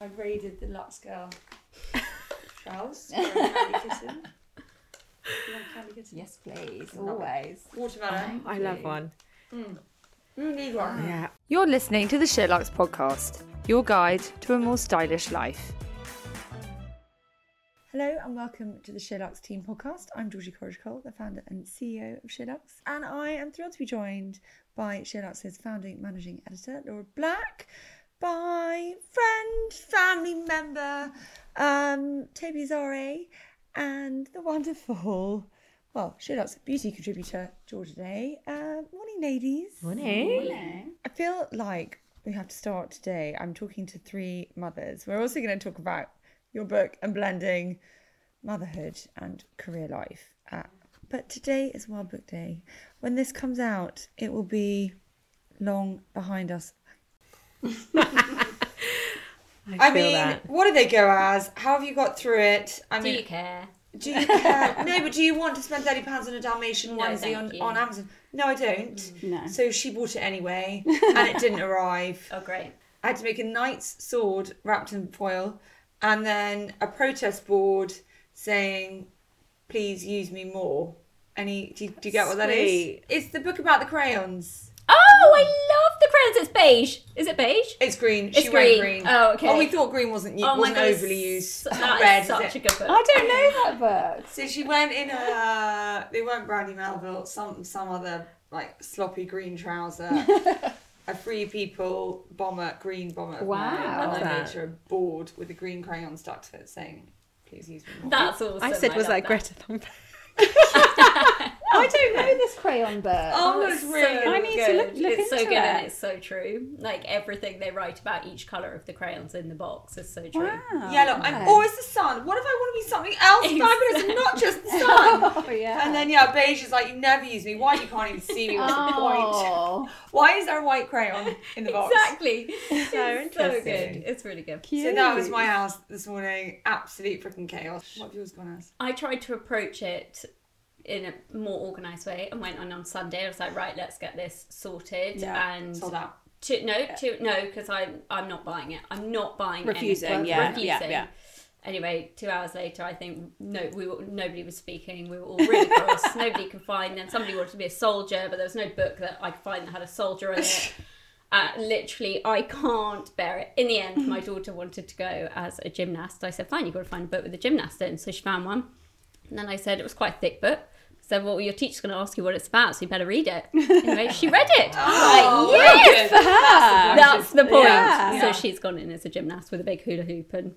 I raided the Lux Girl Charles. for a candy kitten. You want a candy kitten? Yes, please. Always. Watermelon. I love one. Mm. You need one. Yeah. You're listening to the SheerLuxe podcast, your guide to a more stylish life. Hello and welcome to the SheerLuxe Team Podcast. I'm Georgie Courage Cole, the founder and CEO of SheerLuxe, and I am thrilled to be joined by SheerLuxe founding managing editor, Laura Black, by friend, family member, um, Toby Zore, and the wonderful, well, SheerLuxe beauty contributor, Georgia Day. Uh, morning, ladies. Morning. I feel like we have to start today. I'm talking to three mothers. We're also going to talk about your book and blending motherhood and career life. Uh, but today is World Book Day. When this comes out, it will be long behind us. I, feel mean, that. what do they go as? How have you got through it? I Do mean, do you care? do you care? no, but do you want to spend thirty pounds on a Dalmatian No, onesie on, you. on Amazon? No, I don't. No. So she bought it anyway, and it didn't arrive. Oh, great. I had to make a knight's sword wrapped in foil, and then a protest board saying, "Please use me more." Any? Do you, do you get what that is? Sweet. It's the book about the crayons. Oh, I love the crayons. It's beige. Is it beige? It's green. It's she went green. green. Oh, okay. Oh, we thought green wasn't Oh my wasn't god, overly used. That red, is such it? a good book. I don't know that book. So she went in a. They uh, weren't Brandy Melville. Some some other like sloppy green trouser. a free people bomber, green bomber. Wow. And I Love made her a board with a green crayon stuck to it, saying, "Please use me more." That's awesome. I said, was love that Greta Thunberg? I don't know this crayon book. Oh, it's it's really so I need to good. look- look it's so into good and it's so true. Like everything they write about each color of the crayons in the box is so true. Wow. Yellow. okay. I'm always the sun. What if I want to be something else fabulous and not just the sun? Oh yeah. And then yeah, beige is like you never use me. Why you can't even see me? What's the oh. point? oh, Why is there a white crayon in the box? Exactly. It's so interesting. good. It's really good. So that was my house this morning. Absolute freaking chaos. What have yours gone as? I tried to approach it in a more organised way and went on on Sunday. I was like, right, let's get this sorted. Yeah. and Sold out. To, no, no, because I'm I'm not buying it. I'm not buying Refusing, anything. yeah, refusing. yeah, yeah. Anyway, two hours later, I think no, we were, nobody was speaking. We were all really cross. nobody could find. Then somebody wanted to be a soldier, but there was no book that I could find that had a soldier in it. Uh, literally, I can't bear it. In the end, my daughter wanted to go as a gymnast. I said, "Fine, you've got to find a book with a gymnast in." So she found one, and then I said it was quite a thick book. I said, "Well, your teacher's going to ask you what it's about, so you better read it." Anyway, she read it. Oh, Like, yes, very good. that's the point. Yeah. So she's gone in as a gymnast with a big hula hoop and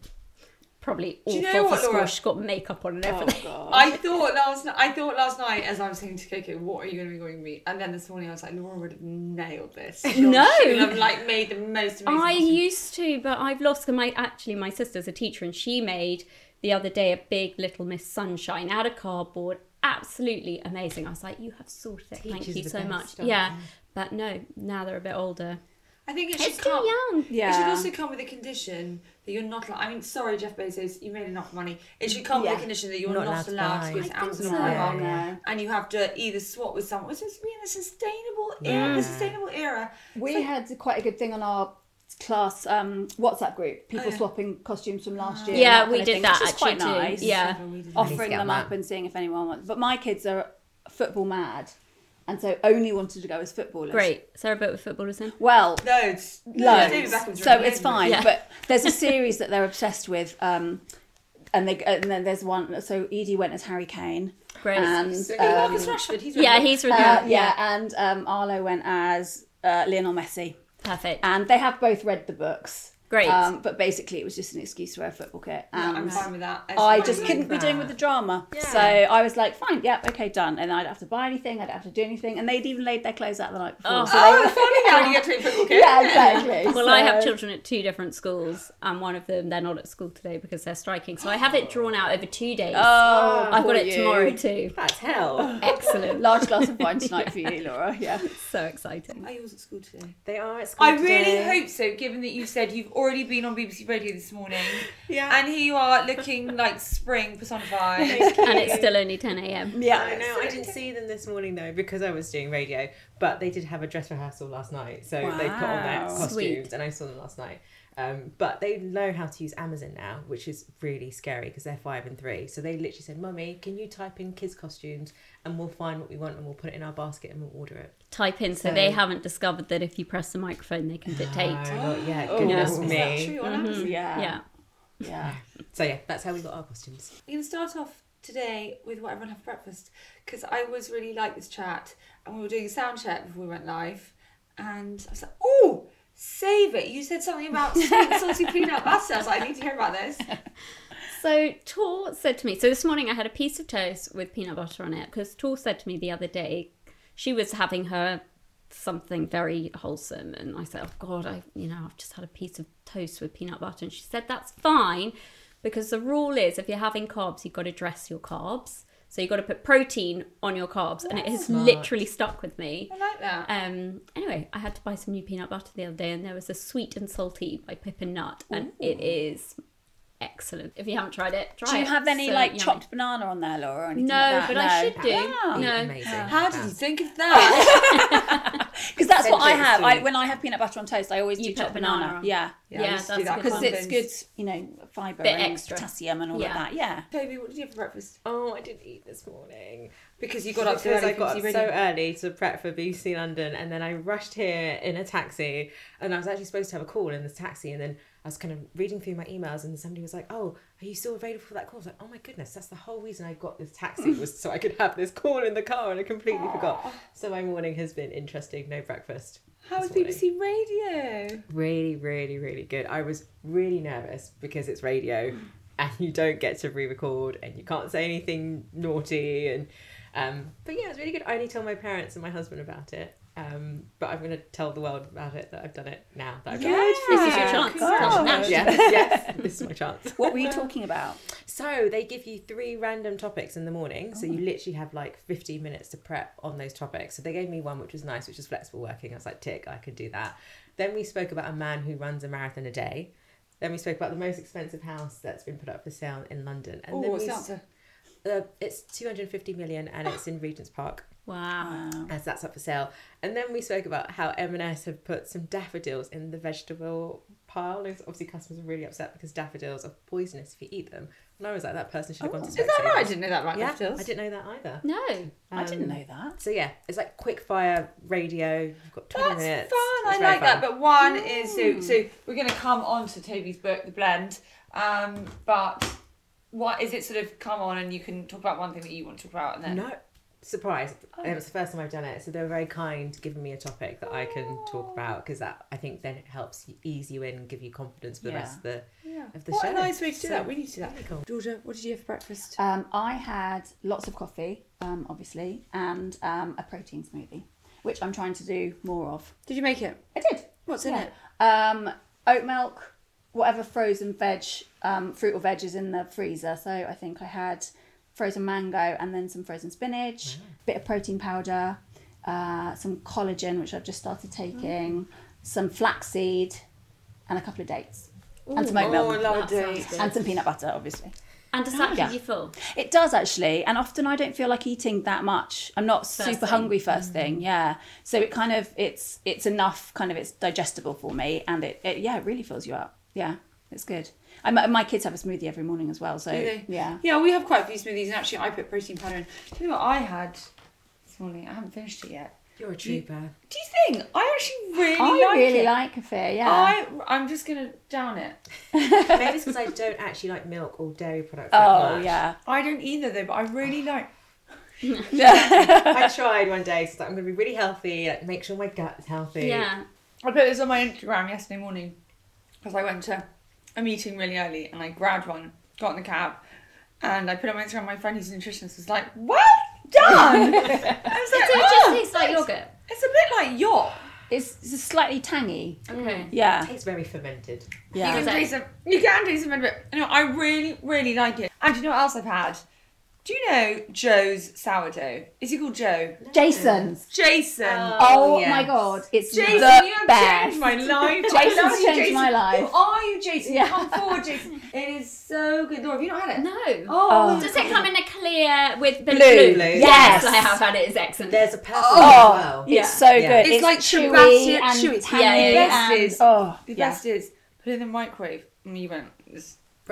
probably awful you know for what, school. Laura? She's got makeup on and oh everything. god. I thought last night. I thought last night as I was saying to Coco, "What are you going to be going to meet?" And then this morning I was like, "Laura would have nailed this. She'll- No. she would have like made the most amazing." I costume. used to, but I've lost. My actually, my sister's a teacher, and she made the other day a big Little Miss Sunshine out of cardboard. Absolutely amazing. I was like, "You have sorted it. Thank you so best, much." aren't Yeah, but no, now they're a bit older. I think it should It's too come. young. It should also come with a condition that you're not. I mean, sorry, Jeff Bezos, you made enough money. It should come with a condition that you're Not not, allowed to allowed buy. to go to Amazon so. or Primark, No. and you have to either swap with someone. Was this be in a sustainable era? Mm. The sustainable era. we had quite a good thing on our class um, WhatsApp group. People Oh, yeah. swapping costumes from last year. Yeah, we kind of did thing, that which is quite actually too. nice. Yeah. offering them that. up and seeing if anyone wants. But my kids are football mad, and so only wanted to go as footballers. Great. Sarah boat with footballers in. Well, Loads. David loads. Beckham's So it's fine. Yeah. But there's a series that they're obsessed with. Um, and they and then there's one. So Edie went as Harry Kane. Great. And So, um, Marcus Rashford. He's Yeah, really- he's really uh, yeah, and um, Arlo went as uh, Lionel Messi. Perfect. And they have both read the books. Great. Um, but basically, it was just an excuse to wear a football kit. Yeah, And I'm fine with that. It's I just couldn't be doing with the drama. Yeah. So I was like, fine, yep, okay, done. And I'd have to buy anything, I'd have to do anything. And they'd even laid their clothes out the night before. Oh. so they were funny now when you get to a football kit. yeah, exactly. Well, I have children at two different schools, and one of them they're not at school today because they're striking. So I have it drawn out over two days. Oh, I've got it you. tomorrow too. That's hell. Excellent. Large glass of wine tonight for you, Laura. Yeah. so exciting. Are yours at school today? They are at school I really hope so, given that you said you've already been on BBC Radio this morning. Yeah. And here you are looking like spring personified. And it's still only 10 a.m. Yeah. I know. I didn't see them this morning though because I was doing radio, but they did have a dress rehearsal last night, so they put on their costumes, Sweet. and I saw them last night. Um, but they know how to use Amazon now, which is really scary because they're five and three. So they literally said, "Mummy, can you type in kids' costumes, and we'll find what we want, and we'll put it in our basket, and we'll order it." Type in so, they haven't discovered that if you press the microphone, they can dictate. Oh, not yet. Oh, Goodness is me. Is that true on Amazon? Yeah. Yeah. Yeah. So yeah, that's how we got our costumes. We're going to start off today with what everyone had for breakfast because I was really like this chat and we were doing a sound check before we went live and I was like, oh, save it. You said something about sweet salty peanut butter. I was like, I need to hear about this. So Tor said to me, so this morning I had a piece of toast with peanut butter on it because Tor said to me the other day she was having her something very wholesome and I said, oh God, I you know I've just had a piece of toast with peanut butter and she said that's fine because the rule is if you're having carbs you've got to dress your carbs. So you've got to put protein on your carbs and it has literally stuck with me. I like that. Um, anyway, I had to buy some new peanut butter the other day, and there was a sweet and salty by Pip & Nut, and it is excellent. If you haven't tried it, try it. Do you it. have any So like yummy. chopped banana on there, Laura? Or anything No, like that? but I should do. Oh. No. Amazing. How did you think of that? Because that's what I have. I, when I have peanut butter on toast, I always You do put chopped banana banana. on. Yeah. Yeah, I used to that's do that Because it's good, you know, fibre Bit and extra. potassium and all Yeah. of that. Yeah. Toby, what did you have for breakfast? Oh, I didn't eat this morning. Because you got up so because early I got up BBC so early to prep for BBC London, and then I rushed here in a taxi, and I was actually supposed to have a call in the taxi, and then I was kind of reading through my emails, and somebody was like, "Oh, are you still available for that call?" I was like, "Oh my goodness, that's the whole reason I got this taxi was so I could have this call in the car," and I completely forgot. So my morning has been interesting. No breakfast. How was. BBC Radio? Really, really, really good. I was really nervous because it's radio and you don't get to re-record and you can't say anything naughty and um but yeah, it's really good. I only tell my parents and my husband about it. Um, but I'm gonna tell the world about it that I've done it now that I've done it. This is your chance. Now. Yes, yes, this is my chance. What were you talking about? So they give you three random topics in the morning. So you Oh. literally have like 15 minutes to prep on those topics. So they gave me one which was nice, which was flexible working. I was like, tick, I could do that. Then we spoke about a man who runs a marathon a day. Then we spoke about the most expensive house that's been put up for sale in London. And Oh, then what's we, the answer? uh, it's 250 million and it's in Regent's Park Wow. as that's up for sale. And then we spoke about how M&S have put some daffodils in the vegetable pile. And obviously customers are really upset because daffodils are poisonous if you eat them. And I was like, that person should have gone to Is that right? I didn't know that right, Yeah, daffodils. I didn't know that either. No. I didn't Um, know that. So yeah, it's like quick fire radio. You've got 20 That's minutes. fun. I It's very like that. But one is so so we're going to come on to Toby's book, The Blend. Um, but what is it? Sort of come on and you can talk about one thing that you want to talk about, and then No, surprise! It was the first time I've done it, so they were very kind, giving me a topic that I can talk about because that I think then it helps you ease you in, and give you confidence for the Yeah. rest of the yeah. of the what show. a nice way to do So, that. We need to do that. really cool. Georgia, what did you have for breakfast? Um, I had lots of coffee, um, obviously, and um, a protein smoothie, which I'm trying to do more of. Did you make it? I did. What's in it? Um, oat milk, whatever frozen veg, um, fruit or veg is in the freezer. So I think I had frozen mango and then some frozen spinach, bit of protein powder, uh, some collagen, which I've just started taking, some flaxseed, and a couple of dates, and some oat Oh, milk, I love a That sounds date. good. and some peanut butter, obviously. And does that keep you full? It does actually, and often I don't feel like eating that much. I'm not super thing. hungry first thing, yeah. So it kind of it's it's enough, kind of it's digestible for me, and it, it yeah it really fills you up. Yeah, it's good. I, my my kids have a smoothie every morning as well, so yeah. Yeah, we have quite a few smoothies, and actually, I put protein powder in. Tell you know what I had this morning. I haven't finished it yet. You're a trooper. Do you think? I actually really I like really it. like kefir. Yeah, I I'm just gonna down it. Maybe it's because I don't actually like milk or dairy products. that oh much. yeah. I don't either though, but I really like. I tried one day, so I was like, I'm going to be really healthy, like make sure my gut is healthy. Yeah. I put this on my Instagram yesterday morning. because I went to a meeting really early and I grabbed one, got in the cab, and I put it on Instagram. My friend who's a nutritionist was like, "Well done." I was like, So it "Oh, just tastes like yogurt. It's a bit like yop. It's, it's slightly tangy. Okay. Mm. Yeah. It tastes very fermented. Yeah. You can taste it. You can taste it a bit. You know, I really, really like it. And do you know what else I've had? Do you know Joe's sourdough? Is he called Joe? Jason's. Jason. Oh, yes. my god, it's Jason, the you have best. changed my life. Jason's you, changed Jason. my life. Who are you, Jason? Yeah. Come forward, Jason. It is so good. Laura, have you not had it? No. Oh, oh. Does it come in a clear with the Blue. blue? Yes. I have had it. It's excellent. There's a purple Oh, as well. it's Yeah. so Yeah. good. It's like chewy and chewy. tangy Yeah, yeah, yeah. and Best is- oh, the yeah. best is put it in the microwave. And you went.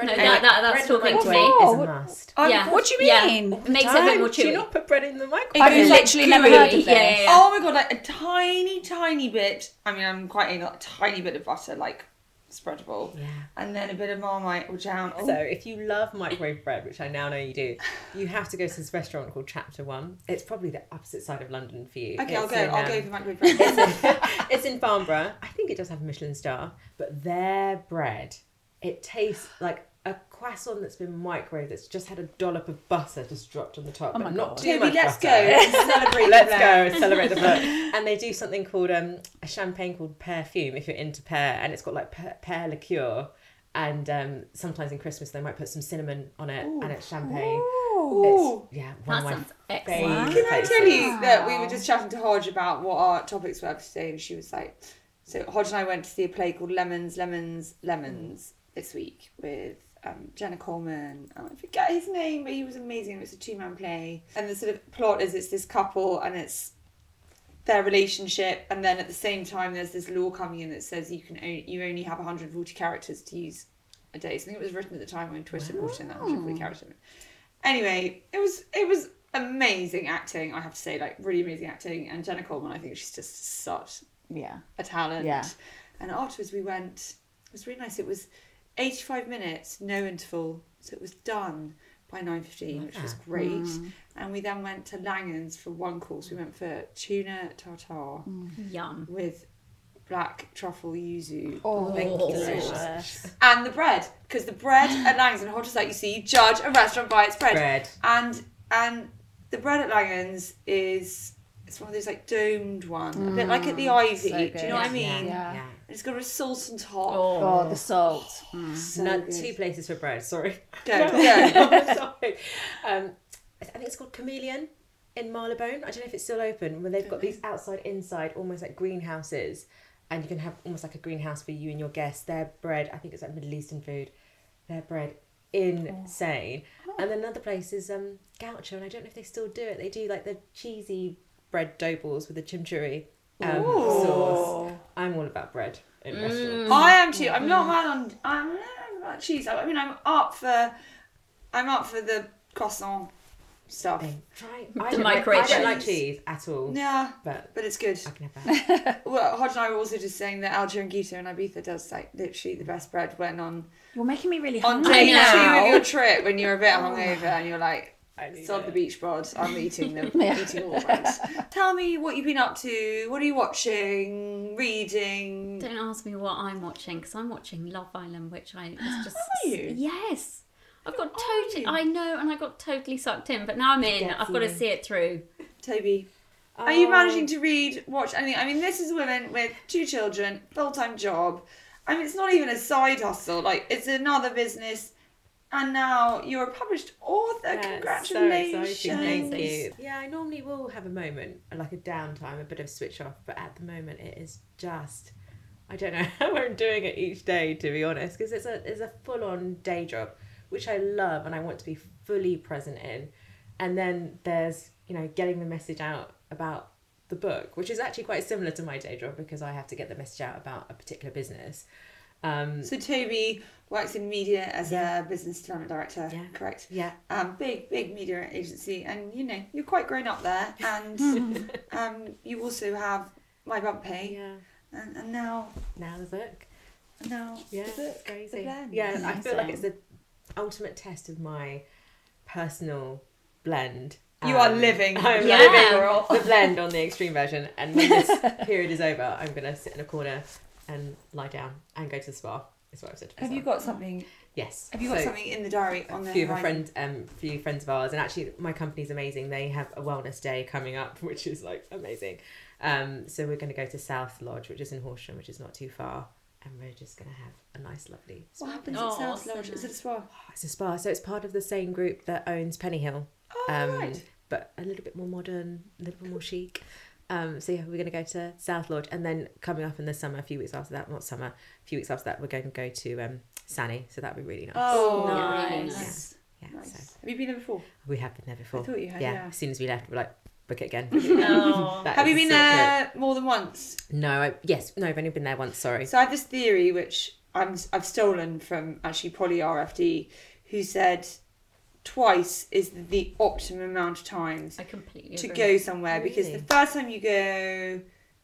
This. no, Bread that, that, that's bread in talking to me. Oh, is a what- must. Yeah. What do you Yeah. mean? It makes it a bit more chewy. Do you not put bread in the microwave? I've goes like literally never gooey. heard of this. Yeah, yeah, yeah. Oh my god, like a tiny, tiny bit. I mean, I'm quite a tiny bit of butter, like spreadable, Yeah. and then a bit of marmite or jam. Oh, So if you love microwave bread, which I now know you do, you have to go to this restaurant called Chapter One. It's probably the opposite side of London for you. okay, I'll go. in, I'll um, go for microwave bread. it's in Farnborough. I think it does have a Michelin star, but their bread, it tastes like a croissant that's been microwaved that's just had a dollop of butter just dropped on the top. Oh but my not God. too Toby, much let's butter. go. Let's celebrate. Let's go and celebrate the book. And they do something called um, a champagne called Perfume if you're into pear, and it's got like pear, pear liqueur. And um, sometimes in Christmas they might put some cinnamon on it, and it's champagne. Ooh. It's, yeah, That one of my sounds excellent. favourite Can I tell you that we were just chatting to Hodge about what our topics were for today, and she was like, "So Hodge and I went to see a play called Lemons, Lemons, Lemons this week with um, Jenna Coleman. And I forget his name, but he was amazing. It was a two-man play, and the sort of plot is it's this couple and it's their relationship, and then at the same time there's this law coming in that says you can only, you only have 140 characters to use a day. So I think it was written at the time when Twitter brought in that 140 character. Anyway, it was it was amazing acting. I have to say, like really amazing acting. And Jenna Coleman, I think she's just such Yeah. a talent. Yeah. And afterwards, we went. It was really nice. It was eighty-five minutes, no interval, so it was done by nine fifteen, which was great. Mm. And we then went to Langan's for one course. We went for tuna tartare mm. Yum. with black truffle yuzu. Oh, Thank delicious. delicious. And the bread, because the bread at Langan's and Hot as like you see, you judge a restaurant by its bread. Bread. And and the bread at Langan's is it's one of those like domed one, a bit mm. like at the Ivy. so Do you know what I mean? Yeah. Yeah. And it's got a salt on top. Oh, the salt. Mm. So No, good. two places for bread. Sorry. Go, No, go. sorry. Um, I think it's called Chameleon in Marylebone. I don't know if it's still open. Where they've got these outside, inside, almost like greenhouses, and you can have almost like a greenhouse for you and your guests. Their bread, I think it's like Middle Eastern food. Their bread, insane. And then another place is um, Gaucho, and I don't know if they still do it. They do like the cheesy bread dough balls with the chimichurri um, sauce. I'm all about bread in restaurants. I am too. I'm not mad on. I'm not about cheese. I mean, I'm up for. I'm up for the croissant stuff. Try. I The don't, like, I don't like cheese. cheese at all. Yeah, But but it's good. I can have that. Well, Hodge and I were also just saying that El Gita and Ibiza does like literally the best bread when on You're making me really on hungry day two now. of your trip when you're a bit hungover and you're like, I need sod the it. beach bod. I'm eating them, Yeah. eating all the breads. Tell me what you've been up to. What are you watching? Reading? Don't ask me what I'm watching because I'm watching Love Island, which I it's just Are you? yes. I've got Are totally. you? I know, and I got totally sucked in. But now I'm in. Gets I've got to see it through. Toby, are you Oh. managing to read, watch anything? I mean, this is women with two children, full time job. I mean, it's not even a side hustle. Like, it's another business. And now you're a published author. That's Congratulations. So thank you. Yeah, I normally will have a moment, like a downtime, a bit of switch off, but at the moment it is just, I don't know how I'm doing it each day, to be honest, because it's a it's a full on day job, which I love and I want to be fully present in, and then there's you know getting the message out about the book, which is actually quite similar to my day job because I have to get the message out about a particular business. Um, So Toby works in media as a business development director, Yeah. correct? yeah, Um, big, big media agency, and you know you're quite grown up there, and um, you also have my bump pay, yeah. and, and now, Now the book. now Yeah, the book, crazy. the blend. Yeah, I feel like it's the ultimate test of my personal blend. You are Um, living, I'm Yeah. living the blend on the extreme version, and when this period is over, I'm gonna sit in a corner and lie down and go to the spa Is what I've said. To Have you got something? Yes. Have you got So- something in the diary on a the few of a horizon? friend, um, few friends of ours, and actually my company's amazing. They have a wellness day coming up, which is like amazing. Um, so we're going to go to South Lodge, which is in Horsham, which is not too far, and we're just going to have a nice, lovely. Spa. What happens Oh, at South so Lodge? Is it a nice. spa? It's a spa, so it's part of the same group that owns Penny Hill, Um, Oh, right. but a little bit more modern, a little bit more chic. Um, so yeah, we're going to go to South Lodge, and then coming up in the summer, a few weeks after that, not summer, a few weeks after that, we're going to go to um, Sani. So that'd be really nice. Oh, Nice. nice. yeah, nice. so Have you been there before? we have been there before. I thought you had, Yeah, yeah. as soon as we left, we're like, book it again. Oh. That Have you been so there more than once? No, I, yes, no, I've only been there once. Sorry. So I have this theory which I'm I've stolen from actually Polly RFD, who said twice is the optimum amount of times I completely to agree. go somewhere because the first time you go,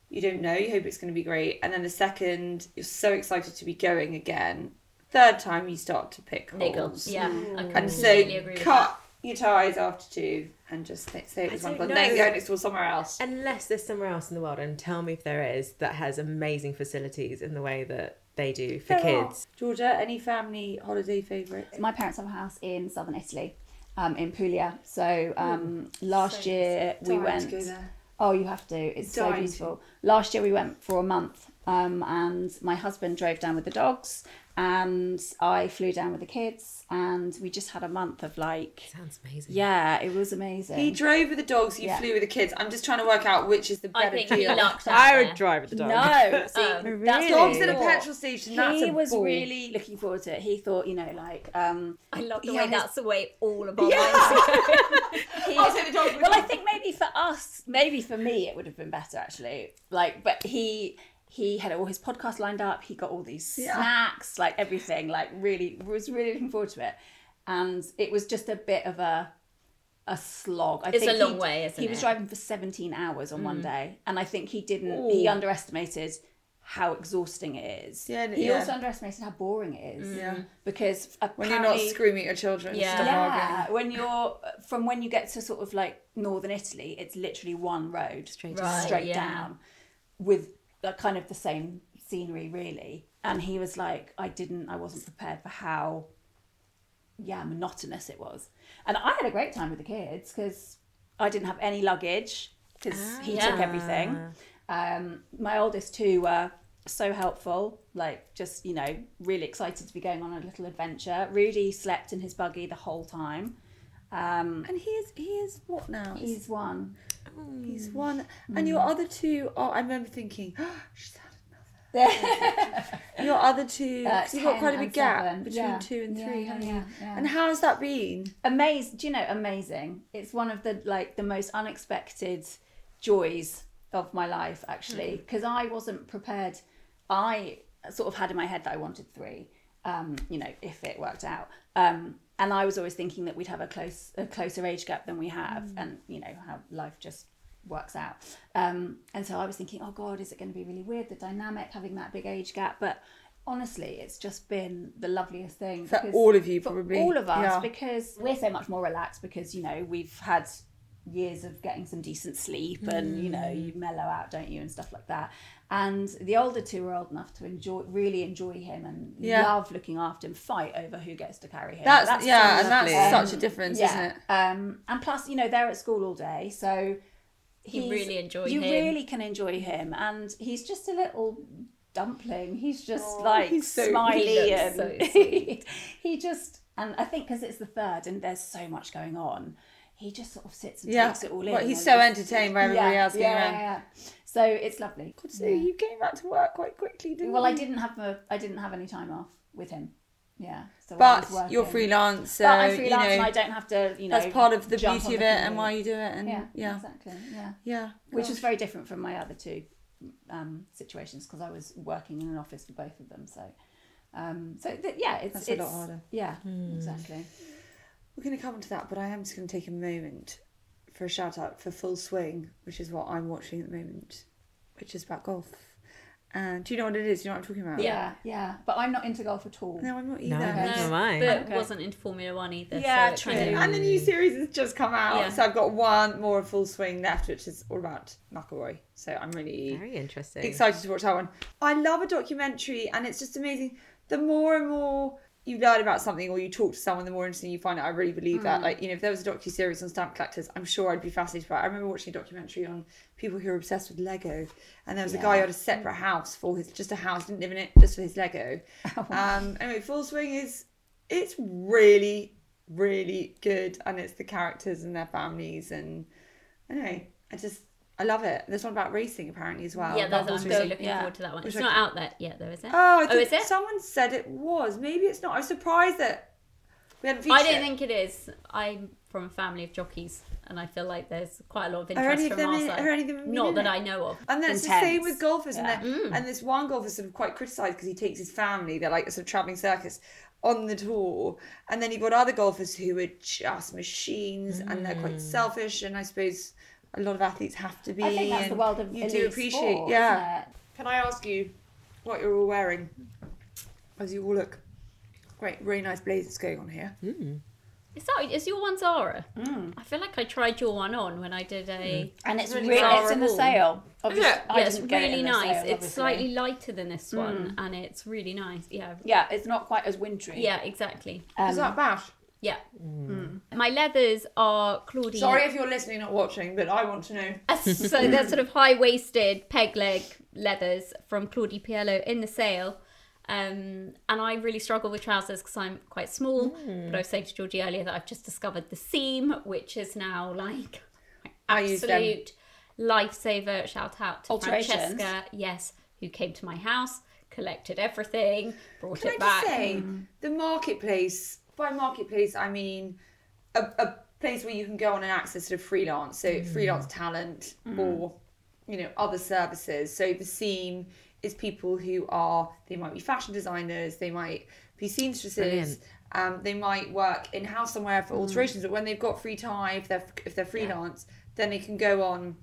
you don't know, you hope it's going to be great, and then the second you're so excited to be going again. Third time you start to pick Niggle. holes. Yeah, I hmm. And completely so agree with cut your ties after two and just say say it I was one don't fun know. go and explore somewhere else. Unless there's somewhere else in the world, and tell me if there is that has amazing facilities in the way that they do for There are. kids. Georgia, any family holiday favourites? My parents have a house in southern Italy, um, in Puglia. So um, last So year we went. to go there. Oh, you have to. It's so Dying to. beautiful. Last year we went for a month, um, and my husband drove down with the dogs, and I flew down with the kids, and we just had a month of like, Sounds amazing. yeah, it was amazing. He drove with the dogs, you Yeah. flew with the kids. I'm just trying to work out which is the I better think deal. lucked out I would there. drive with the dogs. No, see, Um, that's Really? Dogs what at a petrol station, that's he a was ball. really looking forward to it. He thought, you know, like, um, I love the way his- that's the way all of our Yeah. minds go. he, I'll take the dog well. I think maybe for us, maybe for me, it would have been better actually. Like, but he he had all his podcast lined up. He got all these Yeah. snacks, like everything. Like, really was really looking forward to it. And it was just a bit of a a slog. I It's think a long he- way, isn't He was driving for seventeen hours on Mm. one day, and I think he didn't. He underestimated how exhausting it is. Yeah, he yeah. also underestimated how boring it is. Yeah. because when you're not screaming at your children. Yeah. Yeah. yeah, when you're from when you get to sort of like northern Italy, it's literally one road Straight Right, straight yeah. down with kind of the same scenery really. And he was like, I didn't, I wasn't prepared for how yeah monotonous it was. And I had a great time with the kids because I didn't have any luggage because he took everything. Um, my oldest two were so helpful, like just you know really excited to be going on a little adventure. Rudy slept in his buggy the whole time. Um, And he is he is what now? he's one. He's one. And your other two are I remember thinking, oh, she's had another. your other two Uh, you've got quite a big gap seven. between Yeah. two and three, yeah, haven't yeah, you? And how's that been? amazing do you know amazing it's one of the like the most unexpected joys of my life actually because i wasn't prepared i sort of had in my head that i wanted three um you know if it worked out um and i was always thinking that we'd have a close a closer age gap than we have and you know how life just works out um and so i was thinking oh god is it going to be really weird the dynamic having that big age gap but honestly it's just been the loveliest thing For all of you, for probably. all of us Yeah. because we're so much more relaxed because you know we've had years of getting some decent sleep and you know you mellow out don't you and stuff like that and the older two are old enough to enjoy really enjoy him and Yeah. love looking after him fight over who gets to carry him That's, yeah, so and that's lovely. such a difference, yeah. isn't it? Um, and plus, you know, they're at school all day, so he really enjoy You him. really can enjoy him, and he's just a little dumpling. He's just Oh, like he's so- smiley looks and so he just and I think because it's the third and there's so much going on, he just sort of sits and Yeah. takes it all in. Well, he's so just- entertained by everybody else being yeah, around. Yeah, yeah. So it's lovely. So you came back to work quite quickly, didn't Well, I didn't have a, I didn't have any time off with him. Yeah. So But you're freelance, so But I'm freelance you know and I don't have to, you know. that's part of the beauty of it and why you do it. And Yeah, yeah, exactly. Yeah. yeah. Which was very different from my other two um, situations because I was working in an office for both of them. So, um, so th- yeah, it's That's a lot harder. Yeah, exactly. We're going to come to that, but I am just going to take a moment for a shout out for Full Swing, which is what I'm watching at the moment, which is about golf. And do you know what it is? Do you know what I'm talking about? Yeah, yeah. But I'm not into golf at all. No, I'm not No, either. neither am I. But Okay. wasn't into Formula One either. Yeah, so it true. kind of- And the new series has just come out, Yeah. so I've got one more of Full Swing left, which is all about McIlroy. So I'm really Very interesting. excited to watch that one. I love a documentary, and it's just amazing. the more and more you learn about something or you talk to someone, the more interesting you find it. I really believe Mm. that. Like, you know, if there was a docu series on stamp collectors, I'm sure I'd be fascinated by it. I remember watching a documentary on people who are obsessed with Lego, and there was a guy who had a separate house for his just a house, didn't live in it, just for his Lego. Oh, um, anyway, Full Swing is it's really, really good, and it's the characters and their families, and anyway, I just I love it. There's one about racing apparently as well. yeah, that's, I'm really looking yeah. forward to that one. It's not out there yet, though, is it? Oh, I Oh, is it? someone said it was. Maybe it's not. I was surprised that we hadn't featured I don't it. think it is. I'm from a family of jockeys, and I feel like there's quite a lot of Are any interest of from them our in- side. are any of them Not that it? I know of. And that's the same with golfers. Yeah. And, there- and this one golfer sort of quite criticised because he takes his family, they're like a sort of travelling circus, on the tour. And then you've got other golfers who are just machines and they're quite mm. selfish. And I suppose a lot of athletes have to be. I think that's the world of You elite do appreciate, sport, yeah. Can I ask you what you're all wearing? As you all look. Great, really nice blazers going on here. Is that is your one Zara? Mm. I feel like I tried your one on when I did a. And it's really really, it's in the sale. Obviously, it? Yeah, it's didn't it really nice. sale, it's obviously. slightly lighter than this Mm. one, and it's really nice. Yeah, Yeah, it's not quite as wintry. yeah, exactly. Is that Bash? Yeah. Mm. Mm. My leathers are Claudia. Sorry if you're listening, not watching, but I want to know. so they're sort of high waisted peg leg leathers from Claudie Pierlot in the sale. Um, and I really struggle with trousers because I'm quite small. Mm. But I was saying to Georgie earlier that I've just discovered the seam, which is now like use um, absolute lifesaver. Shout out to Francesca, yes, who came to my house, collected everything, brought Can it I back. just say, the marketplace, by marketplace, I mean a, a place where you can go on and access sort of freelance, so mm. freelance talent mm. or, you know, other services. So the seam is people who are, they might be fashion designers, they might be seamstresses. Brilliant. Um, they might work in house somewhere for mm. alterations, but when they've got free time, if they're if they're freelance, then they can go on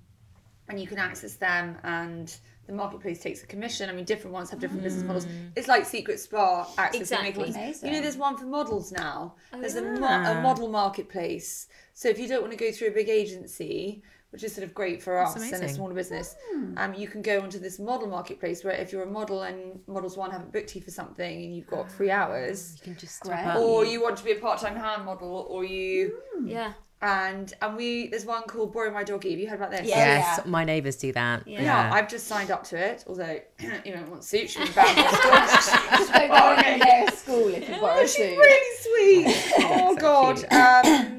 and you can access them and the marketplace takes a commission. I mean, different ones have different hmm. business models. It's like Secret Spa access Exactly. making- Amazing. You know, there's one for models now. Oh, there's a, mo- a model marketplace. So if you don't want to go through a big agency, which is sort of great for us and a amazing. smaller business, hmm. um, you can go onto this model marketplace where if you're a model and Models One haven't booked you for something and you've got three ah. hours, You can just or you want to be a part-time hand model, or you hmm. Yeah. And and we there's one called Borrow My Doggy. Have you heard about this? Yeah. Yes, yeah. my neighbours do that. Yeah. Yeah, I've just signed up to it, although you know, it won't suit. She'll be bound to Just don't go in their school if you borrow Oh, she's suit. really sweet. Oh So God. Um,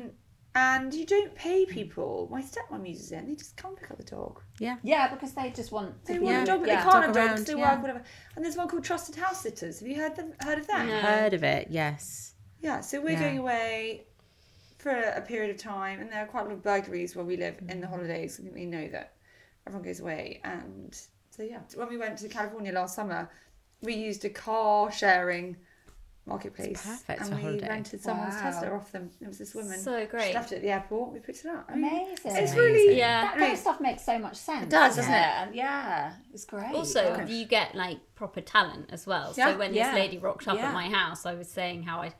and you don't pay people. My stepmom uses it, and they just come pick up the dog. Yeah, Yeah, because they just want to They be. want a dog, but yeah. they can't have Dog dogs. around, They yeah. work whatever. And there's one called Trusted House Sitters. Have you heard them? Heard of that? No. Heard of it? Yes. Yeah. So we're Yeah. going away for a period of time, and there are quite a lot of burglaries where we live in the mm. holidays. I think we know that everyone goes away, and so yeah. When we went to California last summer, we used a car sharing marketplace, It's perfect and for we holiday. rented someone's Wow. Tesla off them. It was this woman. So She great. left it at the airport. We picked it up. I mean, Amazing. It's Amazing. really Yeah. That kind of stuff makes so much sense. It does, doesn't doesn't it? Yeah, it's great. Also, Gosh. you get like proper talent as well. Yeah. So when Yeah. this lady rocked up Yeah. at my house, I was saying how I.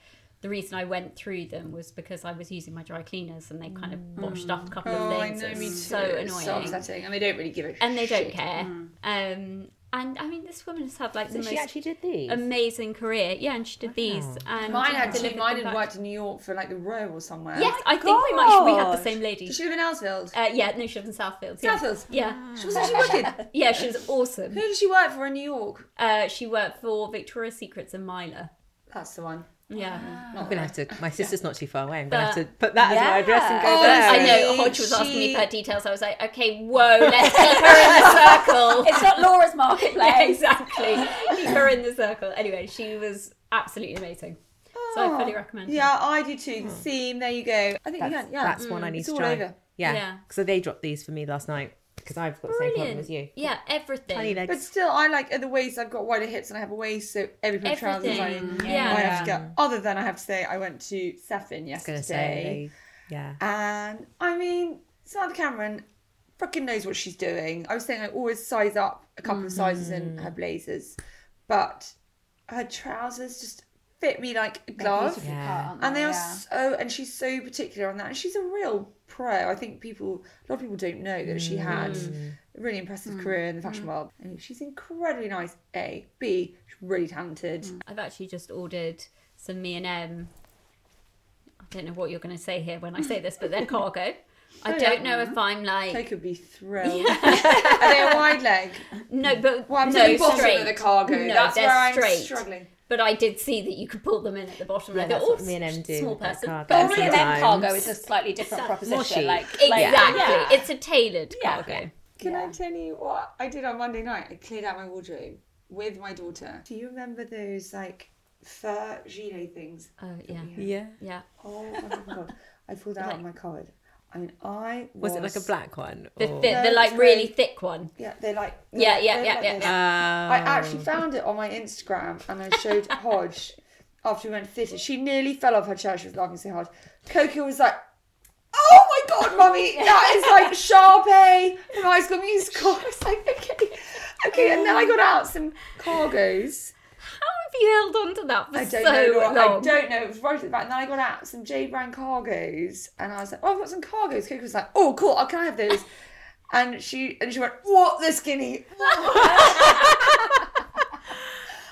The reason I went through them was because I was using my dry cleaners and they kind of botched up a couple Oh, of I things. know, me too. so It's annoying. so upsetting, and they don't really give a and they don't shit. care. Um, and I mean, this woman has had like the she most actually did these. amazing career. Yeah, and she did these. And Mine had two. delivered Mine them had worked in New York for like the Royal or somewhere. Yes, I think we might we have the same lady. Does she live in Ellsfield? Uh, yeah, no, she lives in Southfield. Yeah. Southfield. Yeah, She was actually wicked. yeah, she was awesome. Who did she work for in New York? Uh, she worked for Victoria's Secrets and Myla. That's the one. Yeah. Not I'm gonna have to. My sister's not too far away. I'm gonna have to put that as my address and go Oh, there. I know oh, Honestly, Hodge was asking me for her details. I was like, okay, whoa, let's keep her in the circle. it's not Laura's marketplace. yeah, exactly. Keep her in the circle. Anyway, she was absolutely amazing. So I fully ah. recommend it. Yeah, I do too. The seam. There you go. I think That's- you can. Yeah, That's mm, one I need it's to all try. over. Yeah. Yeah. So they dropped these for me last night because I've got the same problem as you. Yeah, everything. Tiny legs. But still, I like at the waist. I've got wider hips and I have a waist, so every pair of trousers I, Everything. I Yeah. have to get. Other than I have to say, I went to Cefinn I was yesterday. say. Yeah. And I mean, Samantha Cameron fucking knows what she's doing. I was saying I always size up a couple of mm-hmm. sizes in her blazers, but her trousers just fit me like a glove. Yeah. And they are Yeah. so, and she's so particular on that. And she's a real pro. I think people, a lot of people don't know that she had mm. a really impressive mm. career in the fashion mm. world. And she's incredibly nice. A, B, she's really talented. I've actually just ordered some ME+EM. I don't know what you're going to say here when I say this, but they're cargo. I Oh, don't yeah. know if I'm like They could be thrilled. Are they a wide leg? no, but Well, I'm no no, bottom straight. of the cargo. No, That's they're where I'm struggling. But I did see that you could pull them in at the bottom. Yeah, and I that's thought, what me and "Oh, M do. Small person. cargo But really, then sometimes. cargo is a slightly different proposition. Like, like Exactly. yeah. It's a tailored Yeah. cargo. Can I tell you what I did on Monday night? I cleared out my wardrobe with my daughter. Do you remember those like fur gilet things? Oh that yeah. we? Yeah. Yeah. Oh my god! I pulled out Like- my card. I mean, I Was it like a black one? The, or- the, No, the like it's really thick one. Yeah, they're like. Yeah, they're- yeah, they're yeah, like yeah, this. yeah. I actually found it on my Instagram and I showed Hodge after we went to theatre. She nearly fell off her chair. She was laughing so hard. Coco was like, "Oh my god, mummy, that is like Sharpay from High School Musical." I was like, "Okay, okay." And then I got out some cargos. How have you held on to that for I don't so know. What, I don't know. It was right at the back. And then I got out some J Brand cargos, and I was like, "Oh, I've got some cargos." Coco was like, "Oh, cool. Oh, can I have those?" And she and she went, "What? The skinny?" I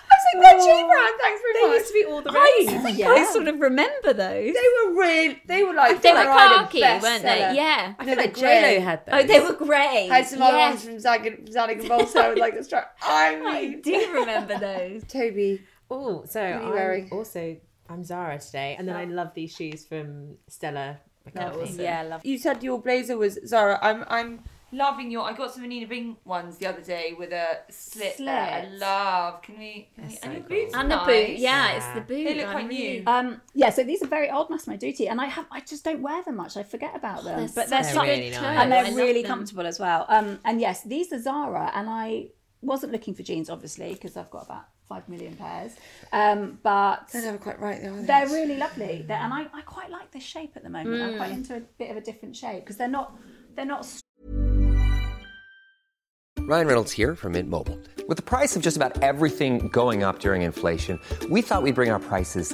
was like, "They're oh, J Brand. Thanks very They much." used to be all the I, rage. think Yeah. I sort of remember those. They were real. They were like They were Florida khaki, weren't they? Yeah. I No, feel like. J-Lo had those. Oh, they were grey. Had some other ones from Zag and Zadig and Voltaire with like the strap. I I do remember those. Toby. Oh, so I'm wearing? also I'm Zara today, and then I love these shoes from Stella McCartney. Yeah, love. You said your blazer was Zara. I'm I'm loving your. I got some Anine Bing ones the other day with a slit. there. I Slit. love. Can we? Can we That's and so your boots cool. And the are boot. Yeah, Yeah. it's the boot. They look quite new. Um, yeah, so these are very old, Massimo Dutti, and I have I just don't wear them much. I forget about them, They're but they're such so really nice. and they're love really them. comfortable as well. Um, and yes, these are Zara, and I wasn't looking for jeans, obviously, because I've got about five million pairs. Um, but They're never quite right though. Are they? they're really lovely. They're, and I, I quite like this shape at the moment. I'm Mm. quite into a bit of a different shape because they're not they're not Ryan Reynolds here from Mint Mobile. With the price of just about everything going up during inflation, we thought we'd bring our prices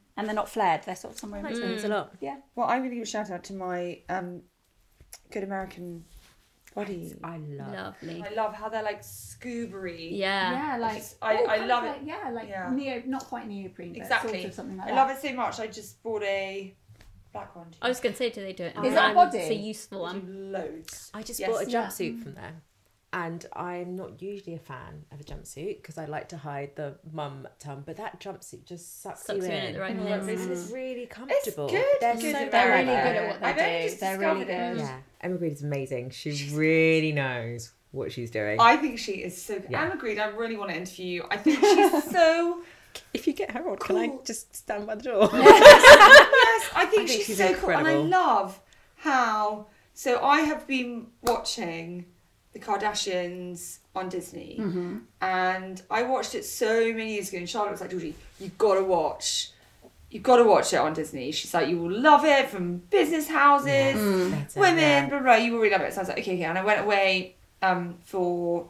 and they're not flared. They're sort of somewhere in between. Thanks a lot. Yeah. Well, I'm going to give a shout out to my um, good American body. I love. Lovely. I love how they're like scoobery. Yeah. Yeah, like just- I- oh, I kind of love like- it. Yeah, like Yeah. neo, not quite neoprene, but Exactly. sort of something like I that. love it so much. I just bought a black one. Too. I was going to say, do they do it? in Is that a brown? body? It's a useful I do one. loads. I just Yes. bought a Yeah. jumpsuit from there. And I'm not usually a fan of a jumpsuit because I like to hide the mum tum, but that jumpsuit just sucks, Sucks you you in. in at the right And place. Mm. It's, it's really comfortable. good, They're good so They're really good at what they I've only do. just They're really discovered good. Yeah, Emma Grede is amazing. She really knows what she's doing. I think she is so good. Yeah. I'm agreed. I really want to interview you. I think she's so. if you get her on, can I just stand by the door? yes, I think, think she's, she's so cool, and I love how. So I have been watching the Kardashians on Disney, Mm-hmm. and I watched it so many years ago. And Charlotte was like, "Georgie, you've got to watch." You've got to watch it on Disney. She's like, you will love it from business houses, That's it, women, yeah. blah, blah, you will really love it. So I was like, okay, okay. And I went away um, for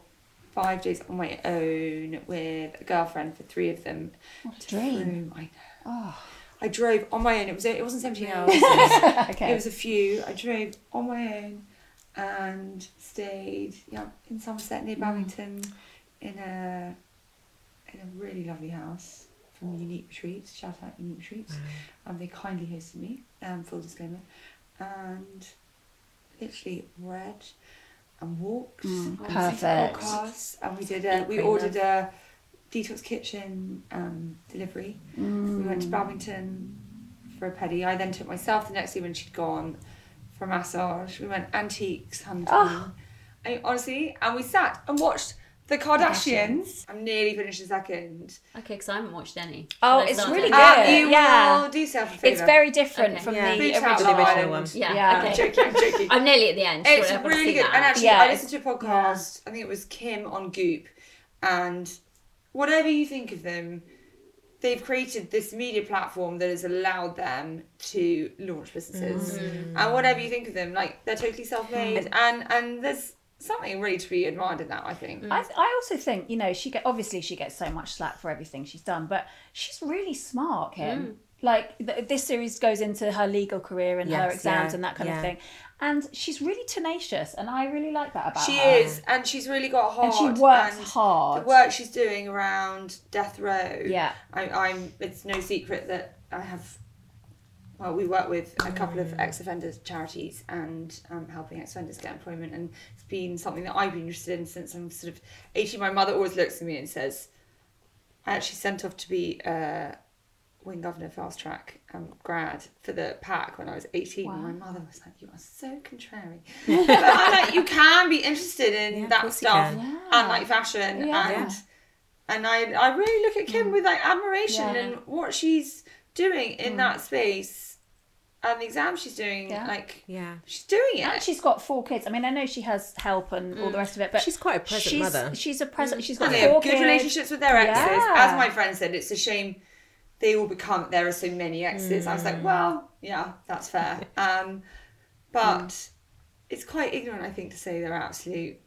five days on my own with a girlfriend for three of them. What a dream. Home, I know. I drove on my own. It was it wasn't seventeen hours. Okay. It was a few. I drove on my own and stayed yeah in Somerset near Babington in a in a really lovely house from Unique Retreats. Shout out Unique Retreats. Um, they kindly hosted me. Um, full disclaimer, and literally read and walked. Mm, perfect. podcasts, and we did. A, we ordered a detox kitchen um, delivery. We went to Mm. Babington for a pedi. I then took myself the next day when she'd gone for a massage. We went antiques hunting. Oh. I, honestly, and we sat and watched the Kardashians. I'm nearly finished the second. Okay, because I haven't watched any. Oh, it's started. really Uh, good. you yeah. will do yourself a favour. It's very different Okay. from Yeah. the Boots original. Love original Island. one. Yeah, Yeah. I'm joking, I'm joking. I'm nearly at the end. It's Sure, I've got to really good. that. And actually, Yeah, I listened to a podcast. I think it was Kim on Goop, and whatever you think of them, they've created this media platform that has allowed them to launch businesses. Mm. And whatever you think of them, like they're totally self-made, and and there's something really to be admired in that. I think. Mm. I, I also think you know she get obviously she gets so much slack for everything she's done, but she's really smart, Kim. Mm. Like th- this series goes into her legal career and her exams yeah, and that kind yeah. of thing, and she's really tenacious, and I really like that about She her. She is, and she's really got heart. And she works and hard. The work she's doing around death row. Yeah. I, I'm. It's no secret that I have. Well, we work with a couple of ex-offenders charities and um, helping ex-offenders get employment, and it's been something that I've been interested in since I'm sort of 18. My mother always looks at me and says, "I actually sent off to be a wing governor fast track um, grad for the pack when I was 18." And my mother was like, "You are so contrary," but I'm like, "You can be interested in of that stuff can. and like fashion Yeah. and." And I, I really look at Kim mm. with like admiration Yeah. and what she's doing in mm. that space and the exam she's doing. Yeah. Like, Yeah. she's doing it. And she's got four kids. I mean, I know she has help and all mm. the rest of it, but She's quite a present she's, mother. She's a present. She's got and they four have good kids. relationships with their exes. Yeah. As my friend said, it's a shame they all become there are so many exes. I was like, well, yeah, that's fair. Um, but it's quite ignorant, I think, to say they're absolute.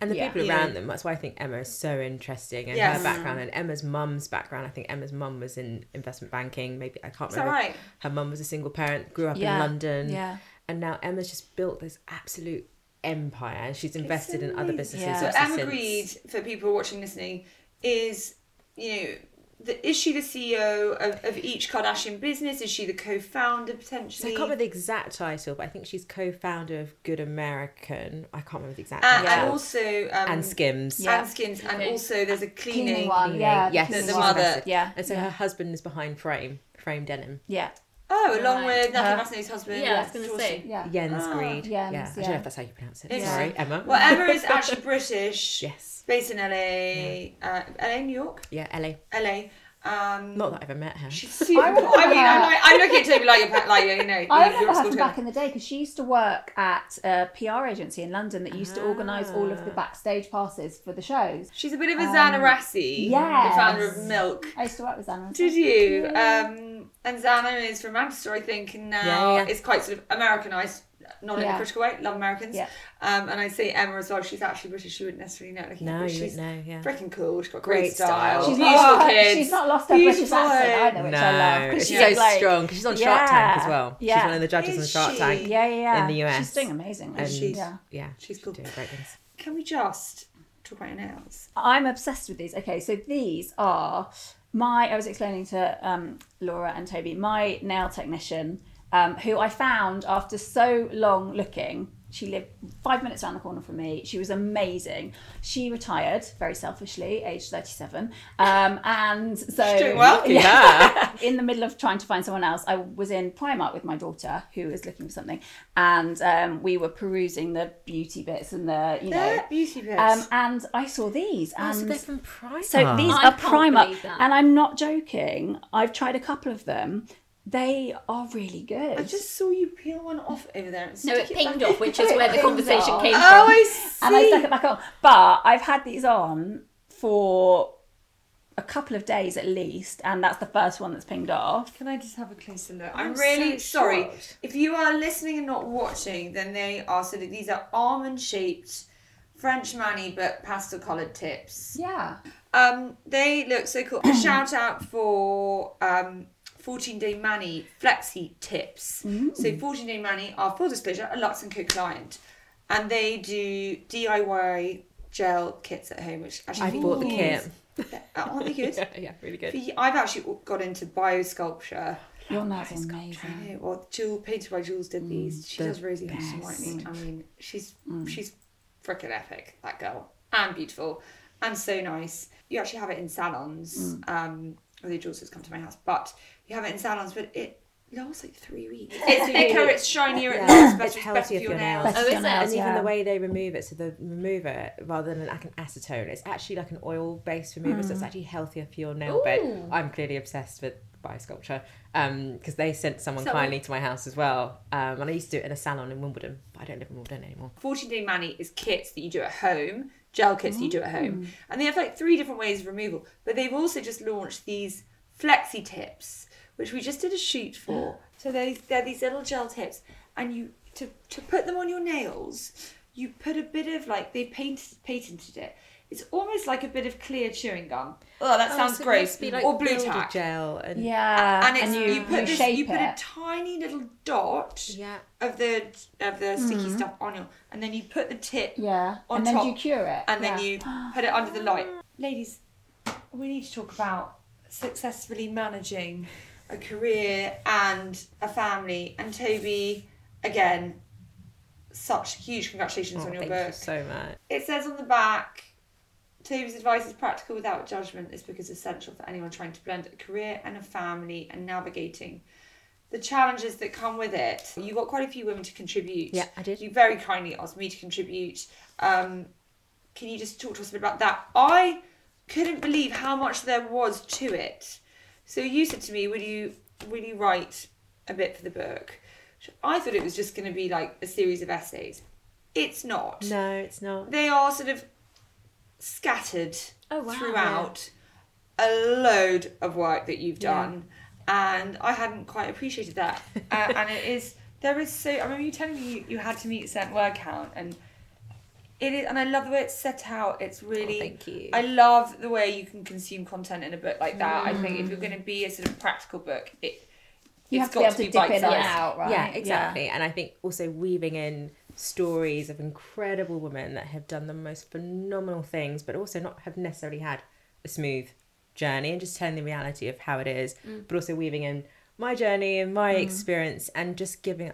And the Yeah. people Yeah. around them, that's why I think Emma is so interesting and Yes. her background and Emma's mum's background. I think Emma's mum was in investment banking. Maybe I can't Is remember. right? Her mum was a single parent, grew up Yeah. in London. Yeah. And now Emma's just built this absolute empire and she's invested in other businesses. Yeah. So obviously Emma since- Grede, for people watching, listening, is you know. The, is she the CEO of, of each Kardashian business? Is she the co-founder So I can't remember the exact title, but I think she's co-founder of Good American. I can't remember the exact and, title. and also um, and Skims. Yeah. and Skims, and also there's a cleaning, Cleaning one, yeah. Yes, cleaning the mother. Yeah. And so yeah. her husband is behind Frame, Frame Denim. Yeah. Oh, along Right. with Natalie Her- Massenet's husband. Yeah, I was going to say. Yeah. Jens Ah, Grede. Jens, yeah. I don't know if that's how you pronounce it. It's- Sorry, Emma. Well, Emma is actually British. Yes. Based in LA, uh, LA, New York, Yeah, LA. LA. Um, Not that I've ever met her. she's super. I, remember mean, I'm, her. like, I'm looking at Toby like you're like you know. I remember her from together. back in the day because she used to work at a PR agency in London that used to organise all of the Ah. backstage passes for the shows. She's a bit of a Zanna Rassi, yes. the founder of Milk. I used to work with Anna. Did you? Um, and Zanna is from Manchester, I think, and now Yeah, yeah. it's quite sort of Americanized, not in a critical way. Love Americans. Yeah. Um, and I say Emma as well. She's actually British. You wouldn't necessarily know. Looking at No, her, you she's wouldn't know, yeah. freaking cool. She's got great, Great style. style. She's beautiful not, kids. she's not lost her British accent home. either, which I love. 'cause she's she's so like- strong because she's on Shark Tank as well. Yeah. She's one of the judges Is on Shark she? Tank Yeah, yeah, yeah. in the US. She's doing amazingly. And She's- yeah. yeah, She's cool. doing great things. Can we just talk about your nails? I'm obsessed with these. Okay, so these are my. I was explaining to um, Laura and Toby, my nail technician, um, who I found after so long looking. She lived five minutes around the corner from me. She was amazing. She retired very selfishly, aged 37. Um, and so. doing well. Yeah. in the middle of trying to find someone else, I was in Primark with my daughter who was looking for something, and um, we were perusing the beauty bits and the you know They're beauty bits. um, and I saw these, Oh, and so they're from Primark. so these I are Primark, and I'm not joking. I've tried a couple of them. They are really good. I just saw you peel one off over there. And No, it pinged off, which is where the conversation off. came Oh, from. I see. and I stuck it back on. But I've had these on for a couple of days at least, and that's the first one that's pinged off. Can I just have a closer look? I'm, I'm really so sorry. shocked. If you are listening and not watching, then they are sort of these are almond shaped French mani but pastel coloured tips. Yeah. Um, they look so cool. A shout out for um 14 day mani flexi tips. Mm. So 14 day mani are full disclosure a Lux and Co client, and they do DIY gel kits at home, which actually I bought the kit. Aren't they good? yeah, yeah, really good. I've actually got into biosculpture. Your nails are amazing. Yeah, well, Jewel painted by Jules did mm, these. She the does Rosie Huntington Whiteley. I mean, she's mm. she's freaking epic. That girl and beautiful and so nice. You actually have it in salons. Um, although Jules has come to my house, but you have it in salons, but it lasts like three weeks. It's thicker, it's shinier, it lasts better, It's it's healthier better for your your nails. nails. Oh, is it? nails, and even yeah. the way they remove it, so the remover rather than like an acetone, it's actually like an oil-based remover, so it's Mm. actually healthier for your nail bed. I'm clearly obsessed with Biosculpture because they sent someone So- kindly to my house as well, um, and I used to do it in a salon in Wimbledon, but I don't live in Wimbledon anymore. 14 Day Mani is kits that you do at home, gel kits that you do at home. And they have like three different ways of removal. But they've also just launched these flexi tips, which we just did a shoot for. So they're, they're these little gel tips. And you to, to put them on your nails, you put a bit of like, they've painted, patented it. It's almost like a bit of clear chewing gum. Oh, that oh, sounds so gross. like or blue tack. gel and Yeah, And, it's, you, put this, shape you put a tiny little dot Yeah. of the of the sticky mm-hmm. stuff on you, and then you put the tip yeah, on and then you cure it, and then yeah. you put it under the light. Ladies, we need to talk about successfully managing a career and a family. And Toby, again, such huge congratulations Oh, on your thank book. you so much. It says on the back, Toby's advice is practical without judgment This book is because essential for anyone trying to blend a career and a family and navigating the challenges that come with it. You got quite a few women to contribute. Yeah, I did. You very kindly asked me to contribute. Um, can you just talk to us a bit about that? I couldn't believe how much there was to it. So you said to me, "Will you will you write a bit for the book?" I thought it was just going to be like a series of essays. It's not No, it's not. they are sort of scattered Oh, wow. throughout a load of work that you've done and i hadn't quite appreciated that uh, and it is there is so i remember you telling me you, you had to meet a certain word count and it is and i love the way it's set out. It's oh, really Oh, thank you. i love the way you can consume content in a book like that. I think if you're mm. going to be a sort of practical book it you it's have to be got able to dip in and out, right? Yeah, exactly. And I think also weaving in stories of incredible women that have done the most phenomenal things, but also not have necessarily had a smooth journey and just telling the reality of how it is, mm. but also weaving in my journey and my mm. experience and just giving